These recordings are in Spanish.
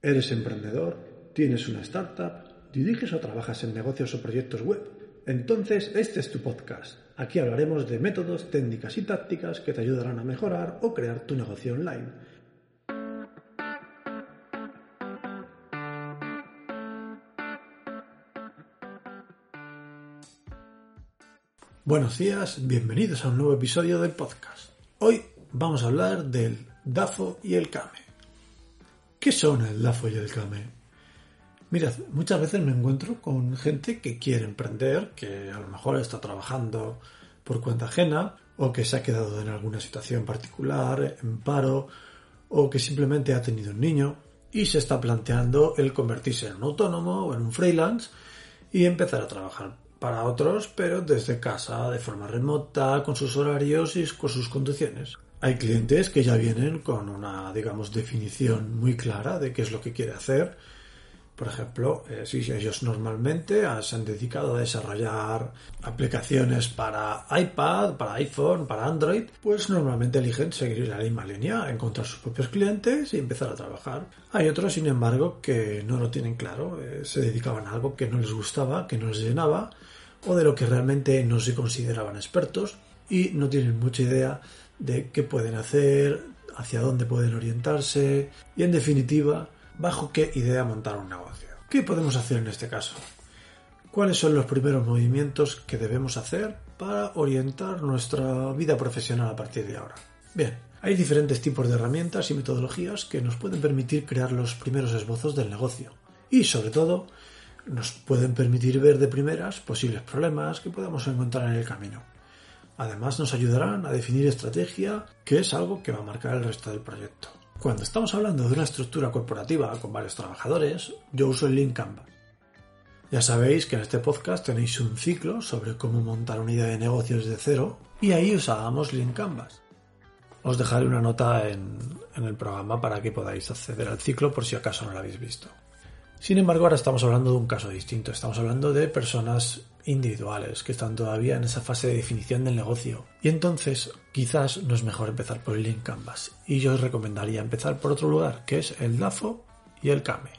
¿Eres emprendedor? ¿Tienes una startup? ¿Diriges o trabajas en negocios o proyectos web? Entonces, este es tu podcast. Aquí hablaremos de métodos, técnicas y tácticas que te ayudarán a mejorar o crear tu negocio online. Buenos días, bienvenidos a un nuevo episodio del podcast. Hoy vamos a hablar del DAFO y el CAME. ¿Qué son el DAFO y el CAME? Mirad, muchas veces me encuentro con gente que quiere emprender, que a lo mejor está trabajando por cuenta ajena, o que se ha quedado en alguna situación particular, en paro, o que simplemente ha tenido un niño y se está planteando el convertirse en un autónomo o en un freelance y empezar a trabajar para otros, pero desde casa, de forma remota, con sus horarios y con sus condiciones. Hay clientes que ya vienen con una, digamos, definición muy clara de qué es lo que quiere hacer por ejemplo, eh, si ellos normalmente se han dedicado a desarrollar aplicaciones para iPad, para iPhone, para Android, pues normalmente eligen seguir la misma línea, encontrar sus propios clientes y empezar a trabajar. Hay otros, sin embargo, que no lo tienen claro, eh, se dedicaban a algo que no les gustaba, que no les llenaba, o de lo que realmente no se consideraban expertos y no tienen mucha idea de qué pueden hacer, hacia dónde pueden orientarse y, en definitiva, bajo qué idea montar un negocio. ¿Qué podemos hacer en este caso? ¿Cuáles son los primeros movimientos que debemos hacer para orientar nuestra vida profesional a partir de ahora? Bien, hay diferentes tipos de herramientas y metodologías que nos pueden permitir crear los primeros esbozos del negocio y sobre todo nos pueden permitir ver de primeras posibles problemas que podamos encontrar en el camino. Además nos ayudarán a definir estrategia, que es algo que va a marcar el resto del proyecto. Cuando estamos hablando de una estructura corporativa con varios trabajadores, yo uso el Lean Canvas. Ya sabéis que en este podcast tenéis un ciclo sobre cómo montar una idea de negocios de cero y ahí usábamos Lean Canvas. Os dejaré una nota en el programa para que podáis acceder al ciclo por si acaso no lo habéis visto. Sin embargo, ahora estamos hablando de un caso distinto. Estamos hablando de personas individuales que están todavía en esa fase de definición del negocio. Y entonces, quizás no es mejor empezar por el Link Canvas. Y yo os recomendaría empezar por otro lugar, que es el DAFO y el CAME.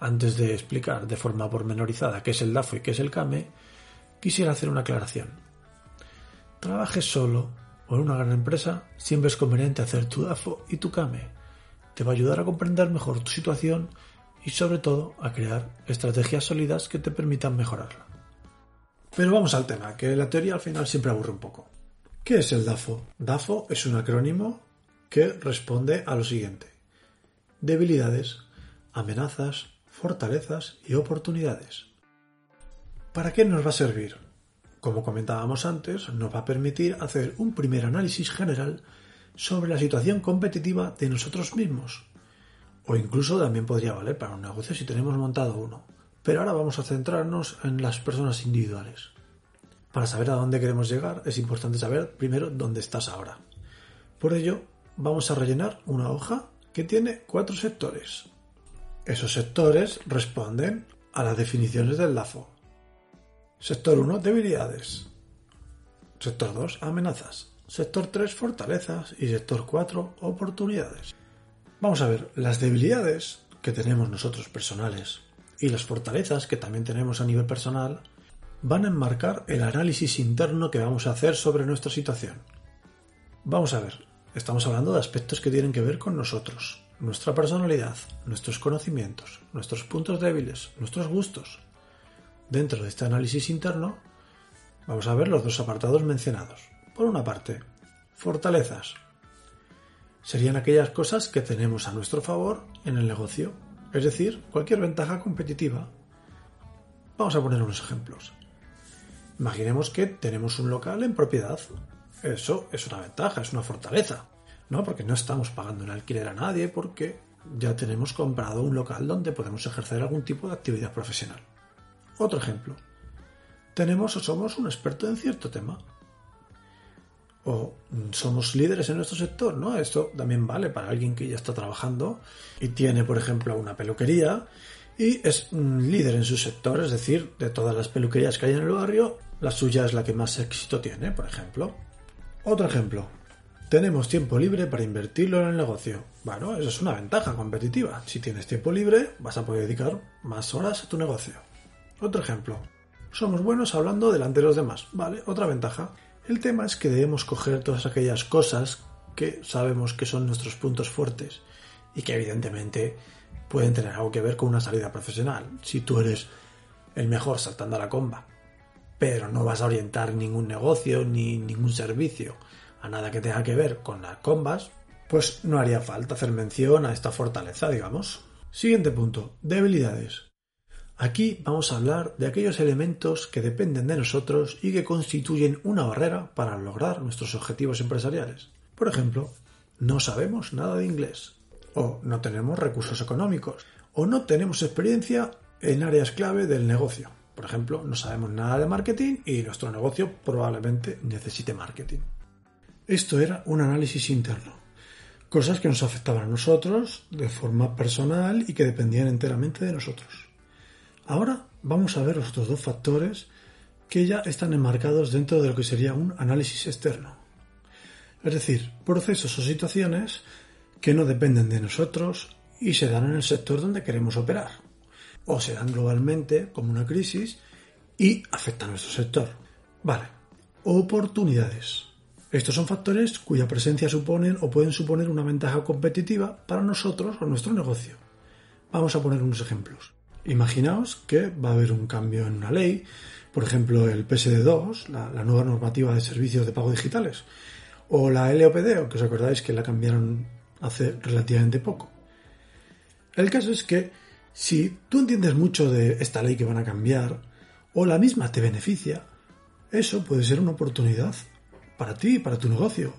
Antes de explicar de forma pormenorizada qué es el DAFO y qué es el CAME, quisiera hacer una aclaración. Trabajes solo o en una gran empresa, siempre es conveniente hacer tu DAFO y tu CAME. Te va a ayudar a comprender mejor tu situación y sobre todo a crear estrategias sólidas que te permitan mejorarla. Pero vamos al tema, que la teoría al final siempre aburre un poco. ¿Qué es el DAFO? DAFO es un acrónimo que responde a lo siguiente. Debilidades, amenazas, fortalezas y oportunidades. ¿Para qué nos va a servir? Como comentábamos antes, nos va a permitir hacer un primer análisis general sobre la situación competitiva de nosotros mismos, o incluso también podría valer para un negocio si tenemos montado uno. Pero ahora vamos a centrarnos en las personas individuales. Para saber a dónde queremos llegar es importante saber primero dónde estás ahora. Por ello, vamos a rellenar una hoja que tiene cuatro sectores. Esos sectores responden a las definiciones del LAFO. Sector 1, debilidades. Sector 2, amenazas. Sector 3, fortalezas. Y sector 4, oportunidades. Vamos a ver, las debilidades que tenemos nosotros personales y las fortalezas que también tenemos a nivel personal van a enmarcar el análisis interno que vamos a hacer sobre nuestra situación. Vamos a ver, estamos hablando de aspectos que tienen que ver con nosotros, nuestra personalidad, nuestros conocimientos, nuestros puntos débiles, nuestros gustos. Dentro de este análisis interno, vamos a ver los dos apartados mencionados. Por una parte, fortalezas, serían aquellas cosas que tenemos a nuestro favor en el negocio, es decir, cualquier ventaja competitiva. Vamos a poner unos ejemplos. Imaginemos que tenemos un local en propiedad. Eso es una ventaja, es una fortaleza, ¿no? Porque no estamos pagando el alquiler a nadie porque ya tenemos comprado un local donde podemos ejercer algún tipo de actividad profesional. Otro ejemplo. Tenemos o somos un experto en cierto tema. O somos líderes en nuestro sector, ¿no? Esto también vale para alguien que ya está trabajando y tiene, por ejemplo, una peluquería y es un líder en su sector, es decir, de todas las peluquerías que hay en el barrio, la suya es la que más éxito tiene, por ejemplo. Otro ejemplo. Tenemos tiempo libre para invertirlo en el negocio. Bueno, eso es una ventaja competitiva. Si tienes tiempo libre, vas a poder dedicar más horas a tu negocio. Otro ejemplo. Somos buenos hablando delante de los demás. Vale, otra ventaja. El tema es que debemos coger todas aquellas cosas que sabemos que son nuestros puntos fuertes y que evidentemente pueden tener algo que ver con una salida profesional. Si tú eres el mejor saltando a la comba, pero no vas a orientar ningún negocio ni ningún servicio a nada que tenga que ver con las combas, pues no haría falta hacer mención a esta fortaleza, digamos. Siguiente punto, debilidades. Aquí vamos a hablar de aquellos elementos que dependen de nosotros y que constituyen una barrera para lograr nuestros objetivos empresariales. Por ejemplo, no sabemos nada de inglés, o no tenemos recursos económicos, o no tenemos experiencia en áreas clave del negocio. Por ejemplo, no sabemos nada de marketing y nuestro negocio probablemente necesite marketing. Esto era un análisis interno. Cosas que nos afectaban a nosotros de forma personal y que dependían enteramente de nosotros. Ahora vamos a ver los otros dos factores que ya están enmarcados dentro de lo que sería un análisis externo. Es decir, procesos o situaciones que no dependen de nosotros y se dan en el sector donde queremos operar. O se dan globalmente como una crisis y afectan a nuestro sector. Vale. Oportunidades. Estos son factores cuya presencia suponen o pueden suponer una ventaja competitiva para nosotros o nuestro negocio. Vamos a poner unos ejemplos. Imaginaos que va a haber un cambio en una ley, por ejemplo el PSD2, la, nueva normativa de servicios de pago digitales, o la LOPD, que os acordáis que la cambiaron hace relativamente poco. El caso es que si tú entiendes mucho de esta ley que van a cambiar, o la misma te beneficia, eso puede ser una oportunidad para ti, para tu negocio,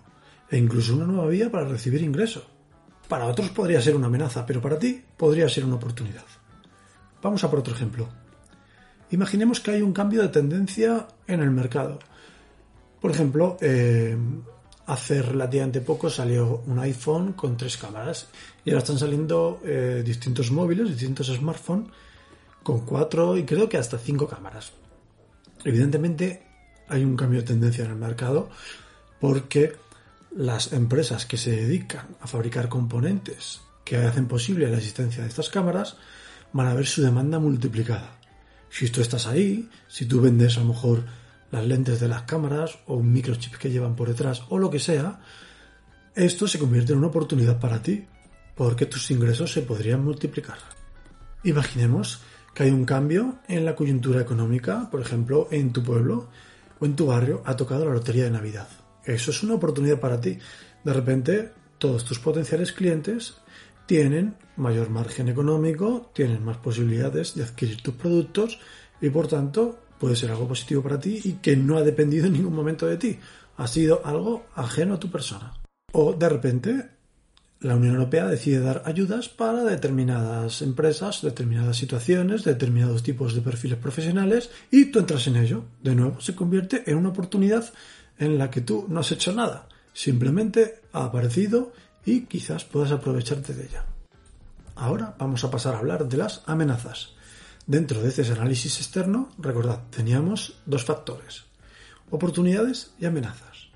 e incluso una nueva vía para recibir ingresos. Para otros podría ser una amenaza, pero para ti podría ser una oportunidad. Vamos a por otro ejemplo. Imaginemos que hay un cambio de tendencia en el mercado. Por ejemplo, eh, hace relativamente poco salió un iPhone con tres cámaras y ahora están saliendo eh, distintos móviles, distintos smartphones con cuatro y creo que hasta cinco cámaras. Evidentemente hay un cambio de tendencia en el mercado porque las empresas que se dedican a fabricar componentes que hacen posible la existencia de estas cámaras van a ver su demanda multiplicada. Si tú estás ahí, si tú vendes a lo mejor las lentes de las cámaras o un microchip que llevan por detrás o lo que sea, esto se convierte en una oportunidad para ti porque tus ingresos se podrían multiplicar. Imaginemos que hay un cambio en la coyuntura económica, por ejemplo, en tu pueblo, o en tu barrio ha tocado la lotería de Navidad. Eso es una oportunidad para ti. De repente, todos tus potenciales clientes tienen mayor margen económico, tienen más posibilidades de adquirir tus productos y por tanto puede ser algo positivo para ti y que no ha dependido en ningún momento de ti. Ha sido algo ajeno a tu persona. O de repente la Unión Europea decide dar ayudas para determinadas empresas, determinadas situaciones, determinados tipos de perfiles profesionales y tú entras en ello. De nuevo, se convierte en una oportunidad en la que tú no has hecho nada. Simplemente ha aparecido y quizás puedas aprovecharte de ella. Ahora vamos a pasar a hablar de las amenazas. Dentro de este análisis externo, recordad, teníamos dos factores, oportunidades y amenazas.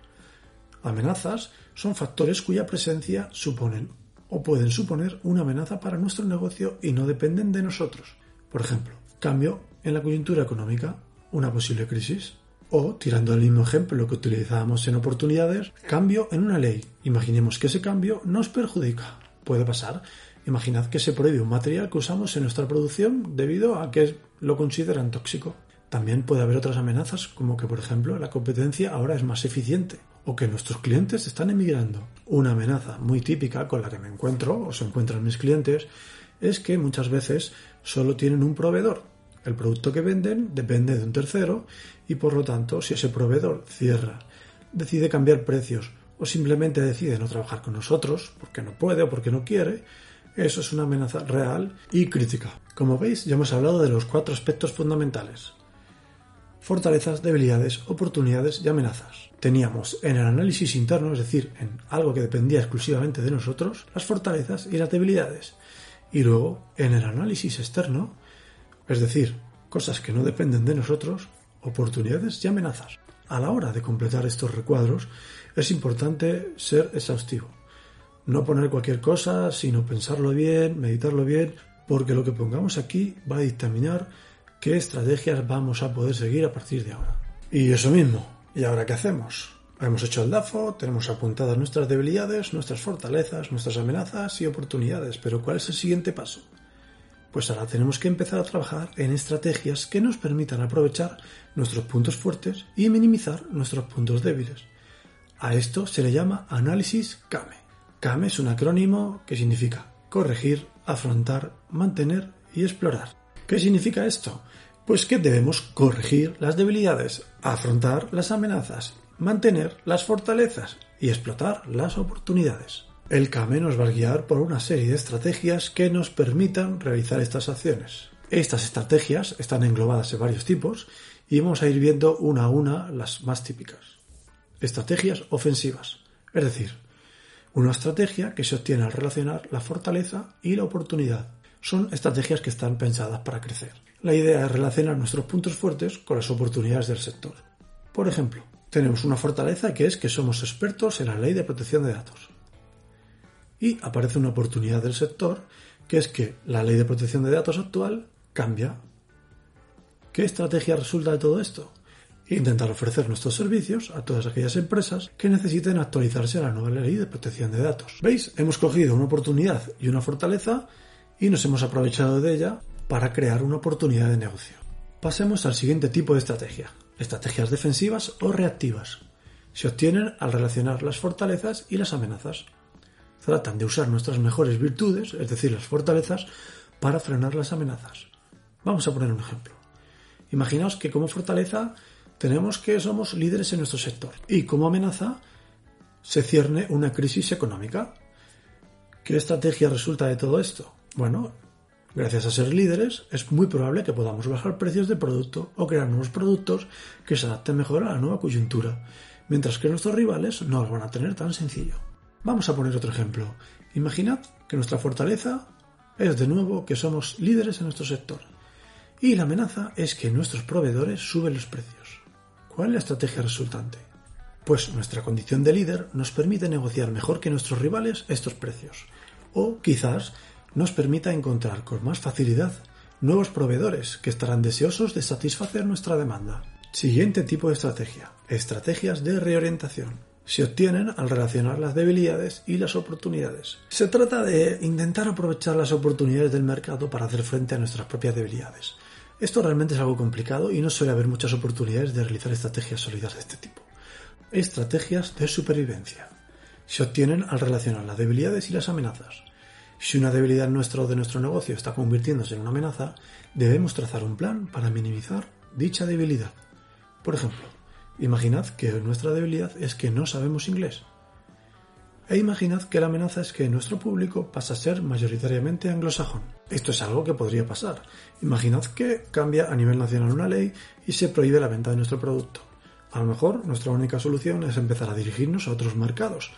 Amenazas son factores cuya presencia suponen o pueden suponer una amenaza para nuestro negocio y no dependen de nosotros. Por ejemplo, cambio en la coyuntura económica, una posible crisis. O, tirando el mismo ejemplo que utilizábamos en oportunidades, cambio en una ley. Imaginemos que ese cambio nos perjudica. Puede pasar. Imaginad que se prohíbe un material que usamos en nuestra producción debido a que lo consideran tóxico. También puede haber otras amenazas, como que, por ejemplo, la competencia ahora es más eficiente o que nuestros clientes están emigrando. Una amenaza muy típica con la que me encuentro o se encuentran mis clientes es que muchas veces solo tienen un proveedor. El producto que venden depende de un tercero y por lo tanto si ese proveedor cierra, decide cambiar precios o simplemente decide no trabajar con nosotros porque no puede o porque no quiere, Eso es una amenaza real y crítica. Como veis, ya hemos hablado de los cuatro aspectos fundamentales. Fortalezas, debilidades, oportunidades y amenazas. Teníamos en el análisis interno, es decir, en algo que dependía exclusivamente de nosotros, las fortalezas y las debilidades. Y luego, en el análisis externo, es decir, cosas que no dependen de nosotros, oportunidades y amenazas. A la hora de completar estos recuadros, es importante ser exhaustivo. No poner cualquier cosa, sino pensarlo bien, meditarlo bien, porque lo que pongamos aquí va a dictaminar qué estrategias vamos a poder seguir a partir de ahora. Y eso mismo, ¿y ahora qué hacemos? Hemos hecho el DAFO, tenemos apuntadas nuestras debilidades, nuestras fortalezas, nuestras amenazas y oportunidades, pero ¿cuál es el siguiente paso? Pues ahora tenemos que empezar a trabajar en estrategias que nos permitan aprovechar nuestros puntos fuertes y minimizar nuestros puntos débiles. A esto se le llama análisis CAME. CAME es un acrónimo que significa corregir, afrontar, mantener y explorar. ¿Qué significa esto? Pues que debemos corregir las debilidades, afrontar las amenazas, mantener las fortalezas y explotar las oportunidades. El CAME nos va a guiar por una serie de estrategias que nos permitan realizar estas acciones. Estas estrategias están englobadas en varios tipos y vamos a ir viendo una a una las más típicas estrategias ofensivas, es decir, una estrategia que se obtiene al relacionar la fortaleza y la oportunidad. Son estrategias que están pensadas para crecer. La idea es relacionar nuestros puntos fuertes con las oportunidades del sector. Por ejemplo, tenemos una fortaleza que es que somos expertos en la ley de protección de datos. Y aparece una oportunidad del sector que es que la ley de protección de datos actual cambia. ¿Qué estrategia resulta de todo esto? Intentar ofrecer nuestros servicios a todas aquellas empresas que necesiten actualizarse a la nueva ley de protección de datos. ¿Veis? Hemos cogido una oportunidad y una fortaleza y nos hemos aprovechado de ella para crear una oportunidad de negocio. Pasemos al siguiente tipo de estrategia, estrategias defensivas o reactivas. Se obtienen al relacionar las fortalezas y las amenazas. Tratan de usar nuestras mejores virtudes, es decir, las fortalezas, para frenar las amenazas. Vamos a poner un ejemplo. Imaginaos que como fortaleza tenemos que somos líderes en nuestro sector y como amenaza se cierne una crisis económica. ¿Qué estrategia resulta de todo esto? Bueno, gracias a ser líderes es muy probable que podamos bajar precios de producto o crear nuevos productos que se adapten mejor a la nueva coyuntura, mientras que nuestros rivales no lo van a tener tan sencillo. Vamos a poner otro ejemplo. Imaginad que nuestra fortaleza es de nuevo que somos líderes en nuestro sector y la amenaza es que nuestros proveedores suben los precios. ¿Cuál es la estrategia resultante? Pues nuestra condición de líder nos permite negociar mejor que nuestros rivales estos precios. O quizás nos permita encontrar con más facilidad nuevos proveedores que estarán deseosos de satisfacer nuestra demanda. Siguiente tipo de estrategia. Estrategias de reorientación. Se obtienen al relacionar las debilidades y las oportunidades. Se trata de intentar aprovechar las oportunidades del mercado para hacer frente a nuestras propias debilidades. Esto realmente es algo complicado y no suele haber muchas oportunidades de realizar estrategias sólidas de este tipo. Estrategias de supervivencia. Se obtienen al relacionar las debilidades y las amenazas. Si una debilidad nuestra o de nuestro negocio está convirtiéndose en una amenaza, debemos trazar un plan para minimizar dicha debilidad. Por ejemplo, imaginad que nuestra debilidad es que no sabemos inglés. E imaginad que la amenaza es que nuestro público pasa a ser mayoritariamente anglosajón. Esto es algo que podría pasar. Imaginad que cambia a nivel nacional una ley y se prohíbe la venta de nuestro producto. A lo mejor nuestra única solución es empezar a dirigirnos a otros mercados.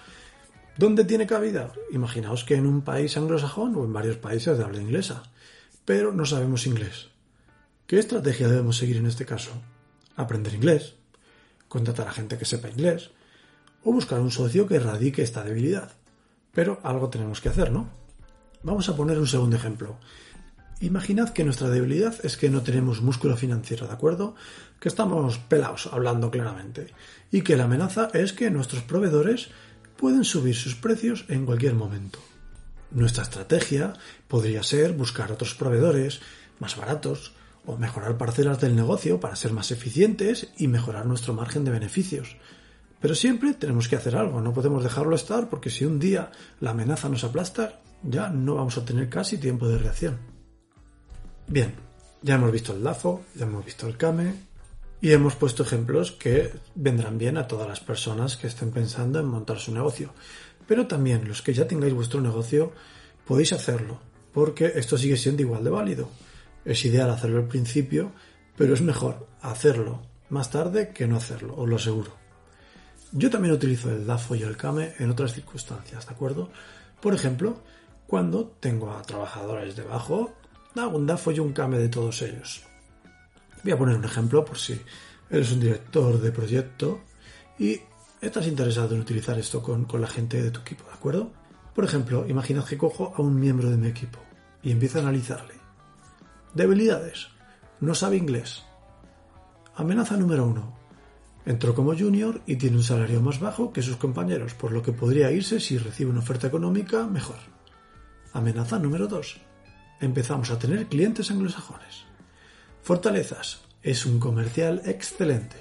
¿Dónde tiene cabida? Imaginaos que en un país anglosajón o en varios países de habla inglesa, pero no sabemos inglés. ¿Qué estrategia debemos seguir en este caso? Aprender inglés, contratar a gente que sepa inglés, o buscar un socio que erradique esta debilidad. Pero algo tenemos que hacer, ¿no? Vamos a poner un segundo ejemplo. Imaginad que nuestra debilidad es que no tenemos músculo financiero, ¿de acuerdo? Que estamos pelados, hablando claramente. Y que la amenaza es que nuestros proveedores pueden subir sus precios en cualquier momento. Nuestra estrategia podría ser buscar otros proveedores más baratos o mejorar parcelas del negocio para ser más eficientes y mejorar nuestro margen de beneficios. Pero siempre tenemos que hacer algo, no podemos dejarlo estar porque si un día la amenaza nos aplasta, ya no vamos a tener casi tiempo de reacción. Bien, ya hemos visto el LAFO, ya hemos visto el CAME y hemos puesto ejemplos que vendrán bien a todas las personas que estén pensando en montar su negocio. Pero también los que ya tengáis vuestro negocio, podéis hacerlo, porque esto sigue siendo igual de válido. Es ideal hacerlo al principio, pero es mejor hacerlo más tarde que no hacerlo, os lo aseguro. Yo también utilizo el DAFO y el KAME en otras circunstancias, ¿de acuerdo? Por ejemplo, cuando tengo a trabajadores debajo, hago un DAFO y un KAME de todos ellos. Voy a poner un ejemplo por si eres un director de proyecto y estás interesado en utilizar esto con, con la gente de tu equipo, ¿de acuerdo? Por ejemplo, imaginad que cojo a un miembro de mi equipo y empiezo a analizarle. Debilidades. No sabe inglés. Amenaza número uno. Entró como junior y tiene un salario más bajo que sus compañeros, por lo que podría irse si recibe una oferta económica mejor. Amenaza número 2. Empezamos a tener clientes anglosajones. Fortalezas. Es un comercial excelente.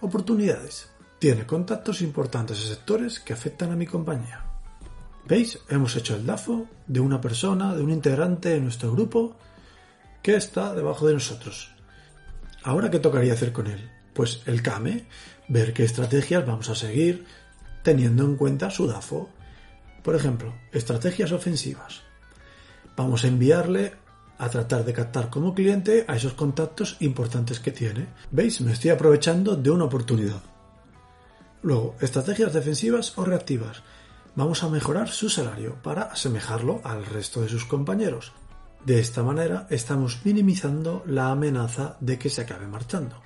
Oportunidades. Tiene contactos importantes en sectores que afectan a mi compañía. ¿Veis? Hemos hecho el DAFO de una persona, de un integrante de nuestro grupo que está debajo de nosotros. Ahora, ¿qué tocaría hacer con él? Pues el CAME, ver qué estrategias vamos a seguir teniendo en cuenta su DAFO. Por ejemplo, estrategias ofensivas. Vamos a enviarle a tratar de captar como cliente a esos contactos importantes que tiene. ¿Veis? Me estoy aprovechando de una oportunidad. Luego, estrategias defensivas o reactivas. Vamos a mejorar su salario para asemejarlo al resto de sus compañeros. De esta manera estamos minimizando la amenaza de que se acabe marchando.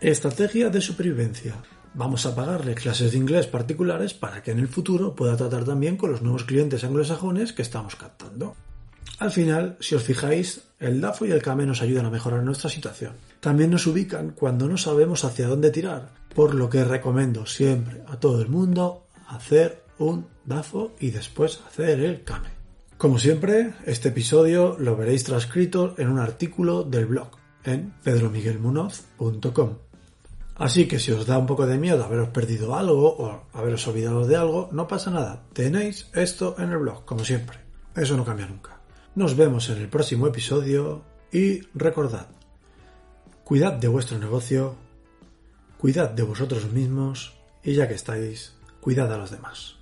Estrategia de supervivencia. Vamos a pagarle clases de inglés particulares para que en el futuro pueda tratar también con los nuevos clientes anglosajones que estamos captando. Al final, si os fijáis, el DAFO y el CAME nos ayudan a mejorar nuestra situación. También nos ubican cuando no sabemos hacia dónde tirar, por lo que recomiendo siempre a todo el mundo hacer un DAFO y después hacer el CAME. Como siempre, este episodio lo veréis transcrito en un artículo del blog en pedromiguelmunoz.com. Así que si os da un poco de miedo haberos perdido algo o haberos olvidado de algo, no pasa nada. Tenéis esto en el blog, como siempre. Eso no cambia nunca. Nos vemos en el próximo episodio y recordad, cuidad de vuestro negocio, cuidad de vosotros mismos y ya que estáis, cuidad a los demás.